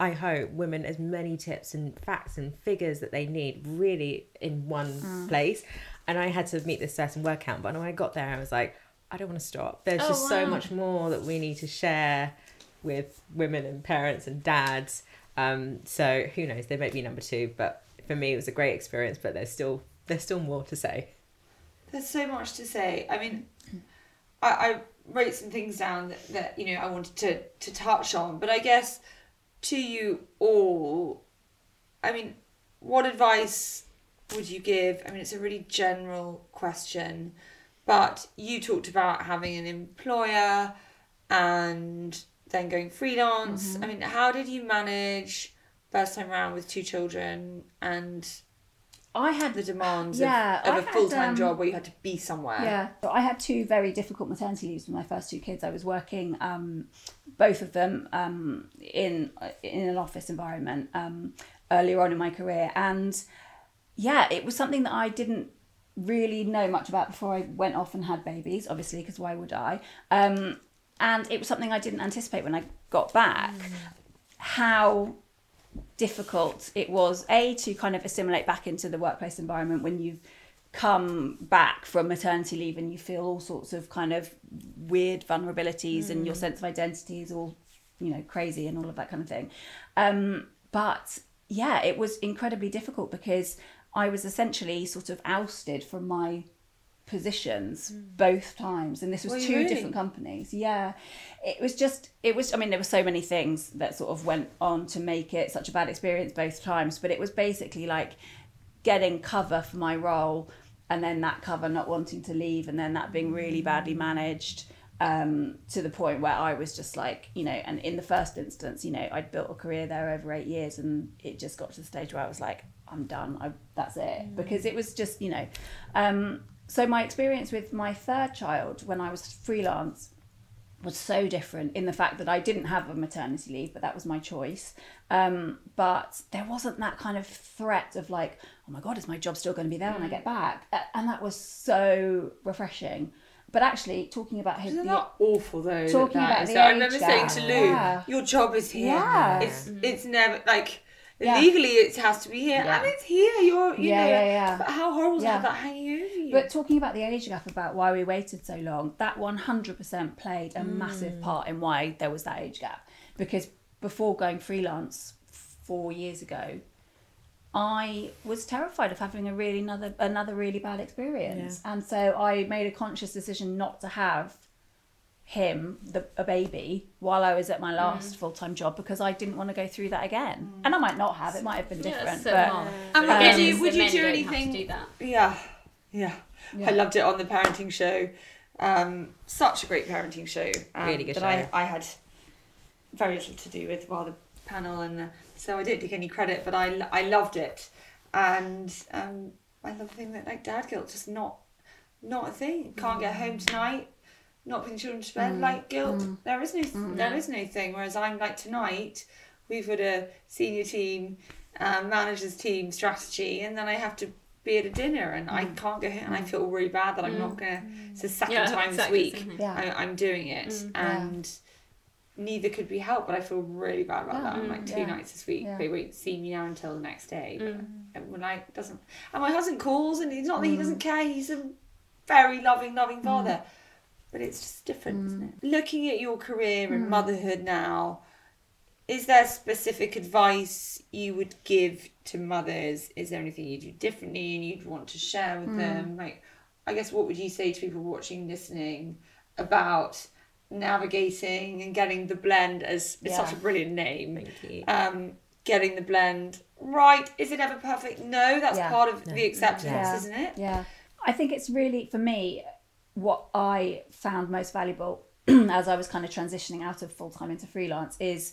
I hope women as many tips and facts and figures that they need really in one place. And I had to meet this certain word count, but when I got there, I was like, I don't want to stop. There's Oh, just so much more that we need to share with women and parents and dads. Um, so who knows? They may be number two, but for me, it was a great experience. But there's still there's still more to say. There's so much to say. I mean, I, I wrote some things down that, that you know I wanted to to touch on, but I guess to you all, I mean, what advice would you give? I mean, it's a really general question, but you talked about having an employer and then going freelance. Mm-hmm. I mean, how did you manage first time around with two children and I had the demands Yeah, of, of a full time um, job where you had to be somewhere? Yeah, so I had two very difficult maternity leaves with my first two kids. I was working, um, both of them, um, in in an office environment um, earlier on in my career, and yeah, it was something that I didn't really know much about before I went off and had babies. Obviously, because why would I? Um, and it was something I didn't anticipate when I got back. How difficult it was a to kind of assimilate back into the workplace environment when you've come back from maternity leave and you feel all sorts of kind of weird vulnerabilities and your sense of identity is all you know crazy and all of that kind of thing. Um but yeah it was incredibly difficult because i was essentially sort of ousted from my positions both times and this was Were two really? different companies yeah it was just it was i mean there were so many things that sort of went on to make it such a bad experience both times but it was basically like getting cover for my role and then that cover not wanting to leave and then that being really badly managed um, to the point where I was just like, you know, and in the first instance, you know, I'd built a career there over eight years and it just got to the stage where I was like, I'm done. I, that's it. Because it was just, you know, um, so my experience with my third child when I was freelance was so different in the fact that I didn't have a maternity leave, but that was my choice. Um, but there wasn't that kind of threat of like, oh my God, is my job still going to be there when I get back? And that was so refreshing. But actually, talking about his, Isn't the- that awful though? Talking that about is? the So I remember gap. saying to Lou, Yeah. "Your job is here. Yeah. It's it's never like Yeah. Legally, it has to be here, Yeah. and it's here. You're, you Yeah, know, yeah, yeah. But how horrible to have that hanging over you. But talking about the age gap, about why we waited so long, that 100% played a Mm. massive part in why there was that age gap. Because before going freelance four years ago, I was terrified of having a really another another really bad experience, and so I made a conscious decision not to have him, the, a baby, while I was at my last full time job because I didn't want to go through that again. And I might not have; it might have been Yeah, different. so but hard. And For would men, you- would you do don't have to anything- do that. Yeah, yeah. I loved it on the parenting show. Um, such a great parenting show. Um, Really good that show. I, I had very little to do with while the panel, and uh, so I don't take any credit, but I, I loved it, and um, I love the thing that like dad guilt just not not a thing. Can't get home tonight. Not putting children to bed, mm. like guilt. Mm. There is no, there is no thing. Whereas I'm like tonight, we've got a senior team, um, managers team strategy, and then I have to be at a dinner, and I mm. can't go home, and I feel really bad that I'm not gonna. It's the second Yeah, time exactly, this week same here. I, I'm doing it, and neither could be helped. But I feel really bad about that. I'm like two Yeah. nights this week. Yeah. They won't see me now until the next day. But and when I doesn't, and my husband calls, and he's not that he doesn't care. He's a very loving, loving father. But it's just different, isn't it? Mm. Looking at your career and mm. motherhood now, is there specific advice you would give to mothers? Is there anything you do differently and you'd want to share with mm. them? Like, I guess, what would you say to people watching, listening about navigating and getting the blend as it's such a brilliant name? Thank you. Um, getting the blend right. Is it ever perfect? No, that's Yeah. part of the acceptance, Yeah. isn't it? Yeah. I think it's really, for me, what I found most valuable as I was kind of transitioning out of full time into freelance is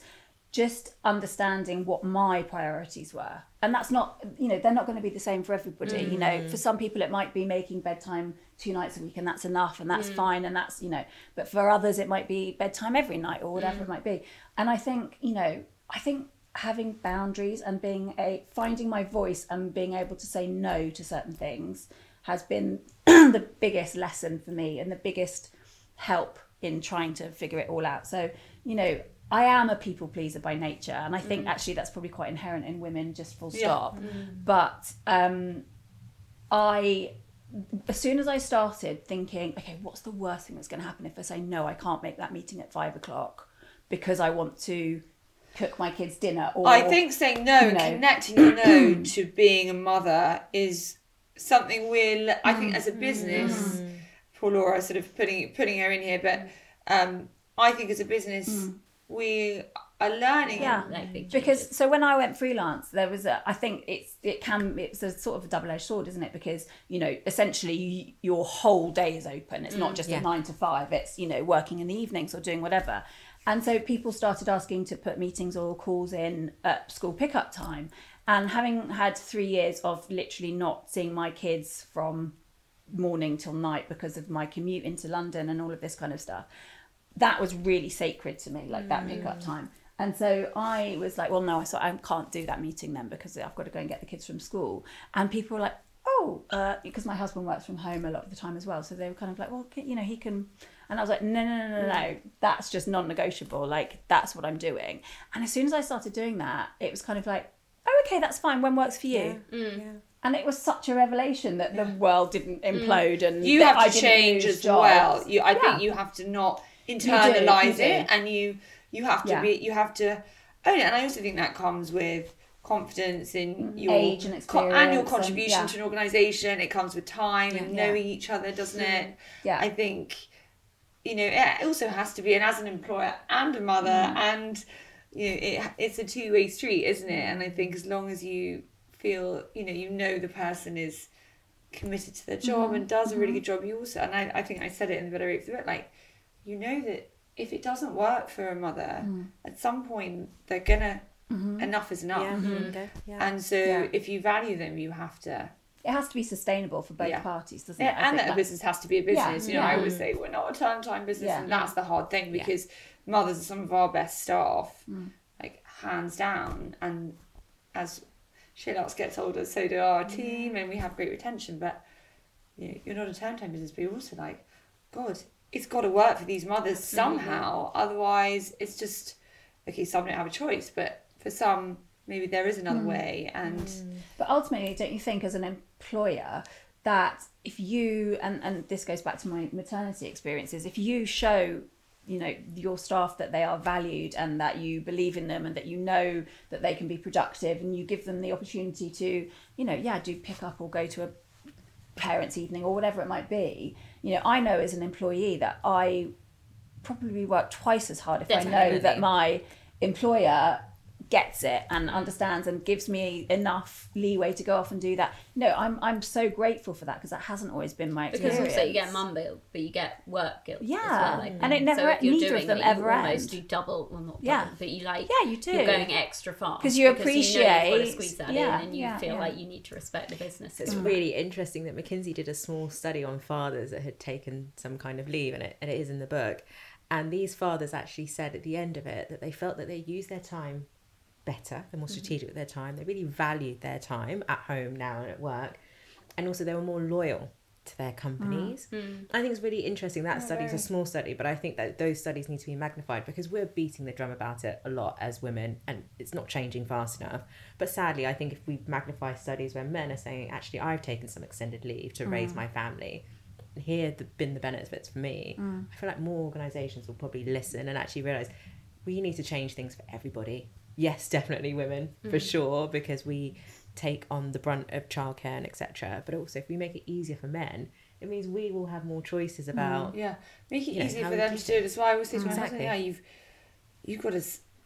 just understanding what my priorities were. And that's not, you know, they're not going to be the same for everybody. You know, mm. for some people, it might be making bedtime two nights a week and that's enough and that's mm. fine and that's, you know, but for others, it might be bedtime every night or whatever it mm. might be. And I think, you know, I think having boundaries and being a finding my voice and being able to say no to certain things has been the biggest lesson for me and the biggest help in trying to figure it all out. So, you know, I am a people pleaser by nature, and I think actually that's probably quite inherent in women, just full stop. But um, I, as soon as I started thinking, okay, what's the worst thing that's going to happen if I say no, I can't make that meeting at five o'clock because I want to cook my kids dinner, or I think saying no you know. connecting no to being a mother is something we're. I think mm. as a business, mm. poor Laura, sort of putting putting her in here, but um, I think as a business mm. we are learning. Yeah. Like because so when I went freelance, there was a. I think it's it can it's a sort of a double edged sword, isn't it? Because you know essentially you, your whole day is open. It's not just a nine to five. It's you know working in the evenings or doing whatever. And so people started asking to put meetings or calls in at school pickup time. And having had three years of literally not seeing my kids from morning till night because of my commute into London and all of this kind of stuff, that was really sacred to me, like that pickup time. And so I was like, well, no, I so I can't do that meeting then because I've got to go and get the kids from school. And people were like, oh, uh, because my husband works from home a lot of the time as well. So they were kind of like, well, can, you know, he can. And I was like, no, no, no, no, no, that's just non negotiable. Like, that's what I'm doing. And as soon as I started doing that, it was kind of like, oh, okay, that's fine. When works for you? Mm. And it was such a revelation that the world didn't mm. implode and You that have I to didn't change as jobs. well. You, I Yeah. think you have to not internalize you do. it, and you you have to Yeah. be you have to own it. And I also think that comes with confidence in mm. your Age and co- and your experience and- contribution yeah. to an organization. It comes with time and Yeah. knowing each other, doesn't it? Yeah. I think you know it also has to be, and as an employer and a mother, Mm. and you know it, it's a two way street, isn't it? And I think as long as you feel you know you know the person is committed to their job Mm-hmm. and does a really good job, you also and I, I think I said it in the better rape of the book, like you know that if it doesn't work for a mother, Mm. at some point they're gonna enough is enough. Mm-hmm. Okay, yeah. And so Yeah. if you value them, you have to It has to be sustainable for both Yeah. parties, doesn't it? yeah, I and that a business has to be a business. You know, I yeah. always say we're not a term time business, Yeah. and that's the hard thing because mothers are some of our best staff, Mm. like hands down. And as SheerLuxe gets older, so do our team, and we have great retention. But you know, you're not a term time business, but you're also like, God, it's got to work for these mothers mm-hmm. somehow. Otherwise, it's just okay. Some don't have a choice, but for some, maybe there is another mm. way and mm. But ultimately, don't you think, as an employer, that if you and and this goes back to my maternity experiences, if you show you know your staff that they are valued and that you believe in them and that you know that they can be productive and you give them the opportunity to you know yeah do pick up or go to a parents evening or whatever it might be. You know i know as an employee that i probably work twice as hard if i know that my employer gets it and understands and gives me enough leeway to go off and do that. No, I'm I'm so grateful for that because that hasn't always been my Because experience. also you get mum guilt, but you get work guilt. as Yeah. well, I And it mm. never- So if you're neither of doing them it, ever you almost end. do double, well not double, Yeah. but you like Yeah, you do. You're going extra fast 'Cause you know you've got to appreciate- squeeze that yeah, in, and you yeah, feel yeah. like you need to respect the business. It's as well. really interesting that McKinsey did a small study on fathers that had taken some kind of leave, and it, and it is in the book. And these fathers actually said at the end of it that they felt that they used their time better, they're more mm-hmm. strategic with their time, they really valued their time at home now and at work, and also they were more loyal to their companies. Mm, mm. I think it's really interesting. That study is a small study, but I think that those studies need to be magnified because we're beating the drum about it a lot as women, and it's not changing fast enough. But sadly, I think if we magnify studies where men are saying, actually, I've taken some extended leave to raise mm. my family, here have the, been the benefits for me, I feel like more organisations will probably listen and actually realise we need to change things for everybody. Yes, definitely women for mm. sure because we take on the brunt of childcare and etc. But also, if we make it easier for men, it means we will have more choices mm, about. yeah. Make it You know, easier for them to do it. As well i always say to my Exactly. husband yeah you've you've got to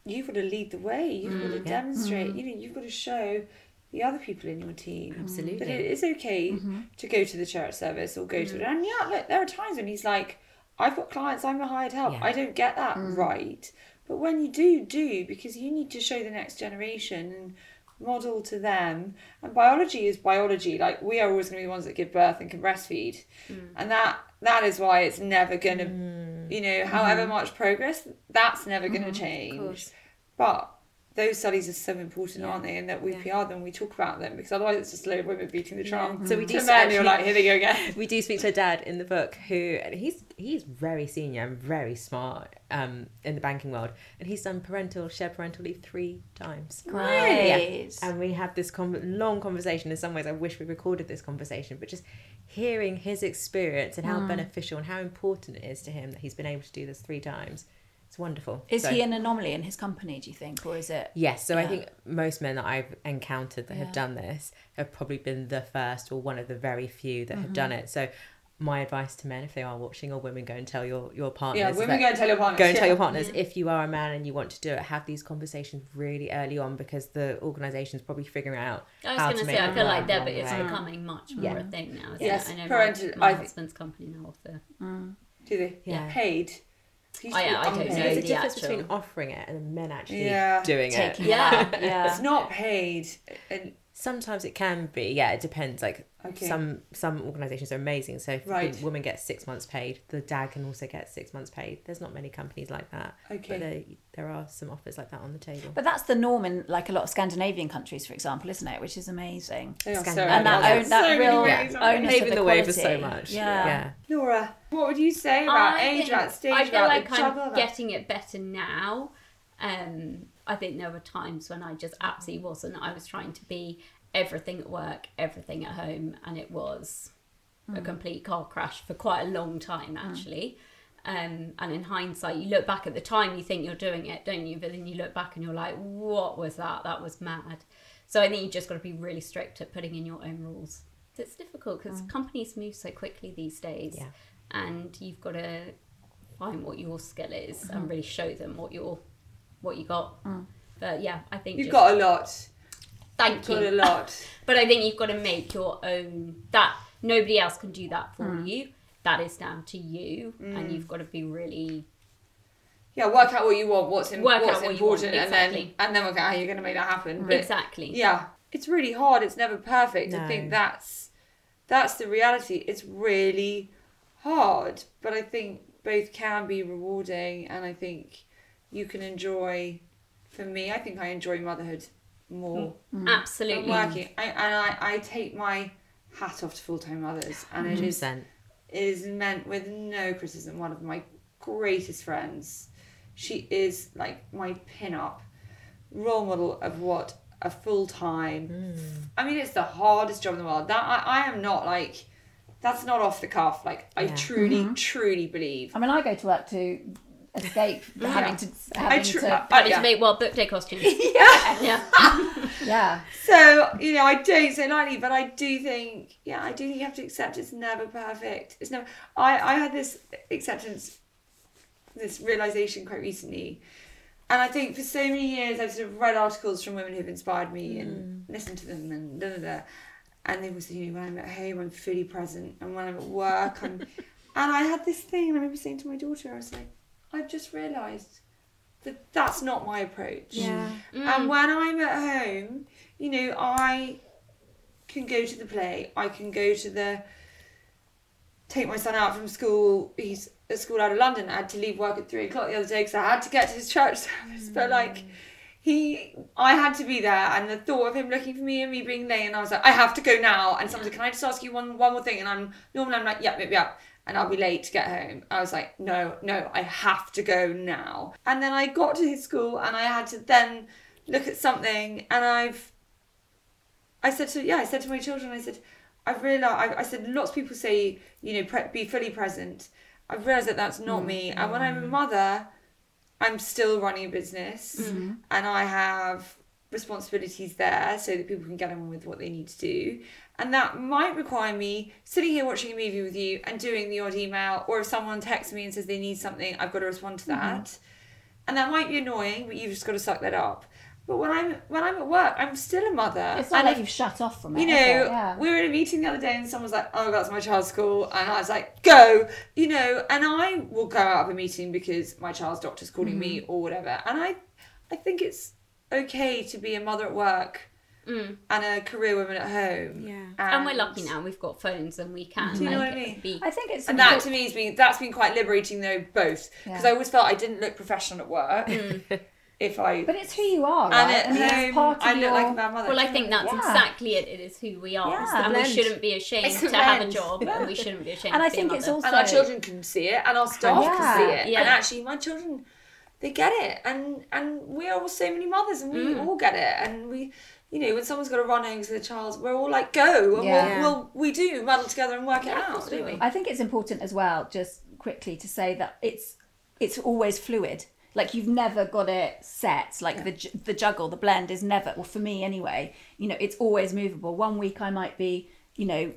you've got to lead the way. You've got to mm, demonstrate. You know you've got to show the other people in your team Absolutely. But it is okay mm-hmm. to go to the church service or go to it and yeah look there are times when he's like i've got clients i'm a hired help. Yeah. i don't get that right but when you do do because you need to show the next generation and model to them. And biology is biology. Like we are always going to be the ones that give birth and can breastfeed. Mm. And that that is why it's never going to mm. you know however mm-hmm. much progress that's never going to mm-hmm. change. but those studies are so important, aren't they? And that we PR them, we talk about them, because otherwise it's just a load of women beating the drum. So we do to men who are like, here they go again. we do speak to a dad in the book who and he's he's very senior and very smart um, in the banking world, and he's done parental shared parental leave three times. Great. And we have this con- long conversation. In some ways, I wish we recorded this conversation, but just hearing his experience and how beneficial and how important it is to him that he's been able to do this three times, it's wonderful. Is So- he an anomaly in his company? Do you think, or is it? Yes, so I think most men that I've encountered that have done this have probably been the first or one of the very few that have done Mm-hmm. it. So my advice to men, if they are watching, or women, go and tell your your partners. Yeah, women go and tell your partners. Go and tell your partners if you are a man and you want to do it. Have these conversations really early on because the organisation's probably figuring out. I was going to to say, I feel like that but it's way. becoming much more Yeah. a thing now. Isn't Yes, it? I know parental- my, my I- husband's company now offer. Do they? Yeah. Paid. It used to Oh, yeah, I don't know. there's a the difference actual- between offering it and the men actually Yeah. doing Taking it. it Yeah. yeah. It's not paid. And Sometimes it can be. Yeah, it depends. Like Okay. some some organisations are amazing. So if Right. the woman gets six months paid, the dad can also get six months paid. There's not many companies like that. Okay. But there, there are some offers like that on the table. But that's the norm in like a lot of Scandinavian countries, for example, isn't it? Which is amazing. they are so And that, Yeah. own, that So real ways, onus Paving of the way for so much. Yeah. yeah. Laura, what would you say about I age, think- about stage, I feel about like the I'm getting it better now. Um, I think there were times when I just absolutely wasn't. I was trying to be everything at work, everything at home, and it was a hmm. complete car crash for quite a long time, hmm. actually. Um, and in hindsight, you look back at the time, you think you're doing it, don't you? But then you look back and you're like, what was that? That was mad. So I think you just got to be really strict at putting in your own rules. It's difficult because hmm. companies move so quickly these days, Yeah. and you've got to find what your skill is and really show them what you're what you got. But yeah, I think You've just, got a lot. Thank Got a lot. But I think you've got to make your own that nobody else can do that for hmm. you. That is down to you, and hmm. you've got to be really Yeah, work out what you want, what's, in, Work out what's what you want, important, and then and then work out how you're going to make that happen. But exactly. yeah, it's really hard. It's never perfect. I think that's that's the reality. It's really hard, but I think both can be rewarding, and I think you can enjoy. For me, I think I enjoy motherhood more. Mm. Mm. I'm Absolutely. working, I, and I, I take my hat off to full time mothers, and it is 100%. it is meant with no criticism. One of my greatest friends, she is like my pin up role model of what a full time. Mm. I mean, it's the hardest job in the world. That I, I am not like. That's not off the cuff. Like I truly, mm-hmm. truly believe. I mean, I go to work to escape having to having tr- to I- Having yeah. to make well book day costumes. Yeah. yeah. yeah. So, you know, I don't say lightly, but I do think, yeah, I do think you have to accept it's never perfect. It's never. I, I had this acceptance, this realization quite recently. And I think for so many years I've sort of read articles from women who've inspired me and mm. listened to them and da da da. And they will say, you know, when I'm at home, I'm fully present. And when I'm at work, I'm. and I had this thing, and I remember saying to my daughter, I was like, I've just realised that that's not my approach. Yeah. Mm. And when I'm at home, you know, I can go to the play, I can go to the take my son out from school. He's at school out of London. I had to leave work at three o'clock the other day because I had to get to his church service. But mm. like, he, I had to be there, and the thought of him looking for me and me being late, and I was like, I have to go now. And someone said, Can I just ask you one one more thing? And I'm normally I'm like, Yep, yep, yep. And I'll be late to get home. I was like, no, no, I have to go now. And then I got to his school and I had to then look at something and I've I said to yeah, I said to my children, I said, I've realised. I, I said lots of people say you know pre- be fully present. I've realised that that's not me. And when I'm a mm. mother, I'm still running a business, mm-hmm. and I have responsibilities there so that people can get on with what they need to do. And that might require me sitting here watching a movie with you and doing the odd email, or if someone texts me and says they need something, I've got to respond to that. And that might be annoying, but you've just got to suck that up. But when I'm when I'm at work, I'm still a mother. It's not and like if- you've shut off from it. you know, yeah. we were in a meeting the other day and someone was like, oh, that's my child's school. And I was like, go, you know, and I will go out of a meeting because my child's doctor's calling me Mm-hmm. or whatever. And I, I think it's okay to be a mother at work Mm. and a career woman at home. Yeah. And we're lucky now. We've got phones and we can. Do you know what I mean? Be, I think it's And that to me has been that's been quite liberating though both because Yeah. I always felt I didn't look professional at work mm. if I But it's who you are, and right? at I mean, it's home part of I your... look like a bad mother. well, I think that's Yeah. exactly it. It is who we are, Yeah. and we shouldn't be ashamed It's a to have a job, and we shouldn't be ashamed. And to I be a think it's mother. also and our children can see it and our staff Yeah. can see it Yeah. and actually my children they get it and and we are all so many mothers and we mm. all get it and we you know when someone's got to run home to the child we're all like go and Yeah. we'll, we'll we do muddle together and work it out absolutely. I think it's important as well, just quickly to say that it's it's always fluid. Like you've never got it set. Like the the juggle, the blend is never. Well, for me anyway, you know, it's always movable. One week I might be, you know,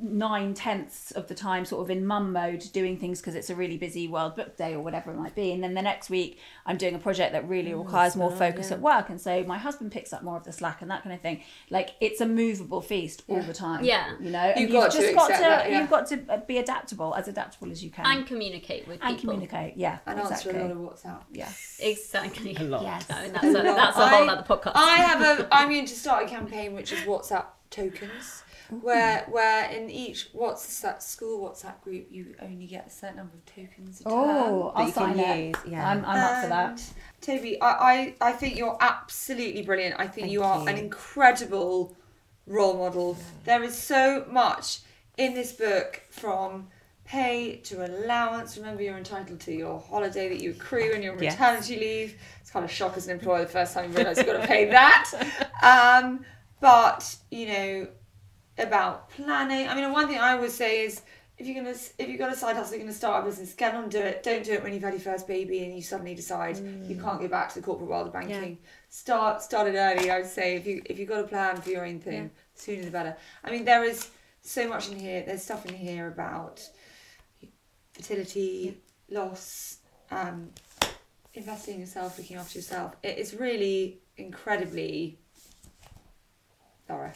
nine tenths of the time sort of in mum mode doing things because it's a really busy world book day or whatever it might be. And then the next week i'm doing a project that really requires more focus at work. And so my husband picks up more of the slack and that kind of thing. Like it's a movable feast all the time Yeah. you know? You've you've, got to just got to that, yeah. you've got to uh, be adaptable as adaptable as you can. And communicate with people. and communicate yeah and exactly answer a lot of WhatsApp yeah. Exactly. A lot. yes. No, that's a, that's a whole other podcast. I have a I'm going to start a campaign which is WhatsApp tokens where where in each what's WhatsApp school WhatsApp group you only get a certain number of tokens a term. oh i'll you can sign it use, yeah. i'm, I'm up for that And, Toby, I, I, I think you're absolutely brilliant. I think you are you. an incredible role model. There is so much in this book from pay to allowance. Remember, you're entitled to your holiday that you accrue and your Yes. maternity leave. It's kind of shock as an employer the first time you realise you've got to pay that. Um, but, you know, about planning. I mean, one thing I would say is if you're gonna if you've got a side hustle, you're gonna start a business, get on, do it. Don't do it when you've had your first baby and you suddenly decide you can't go back to the corporate world of banking. Start start it early. I would say if you if you've got a plan for your own thing, sooner the better. I mean, there is so much in here. There's stuff in here about fertility, loss, um, investing in yourself, looking after yourself. It is really incredibly thorough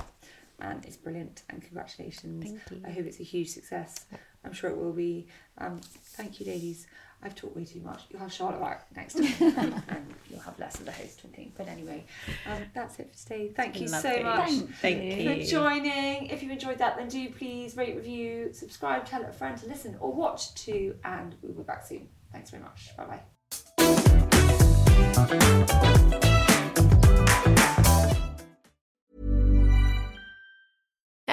and it's brilliant and congratulations. Thank you. i hope it's a huge success. I'm sure it will be. Um, thank you ladies. I've talked way too much. You'll have charlotte back next time. And, and you'll have less of the host talking but anyway um, that's it for today. Thank you so much Thank Thank for joining. If you enjoyed that then do please rate review subscribe tell a friend to listen or watch too and we'll be back soon. Thanks very much. Bye bye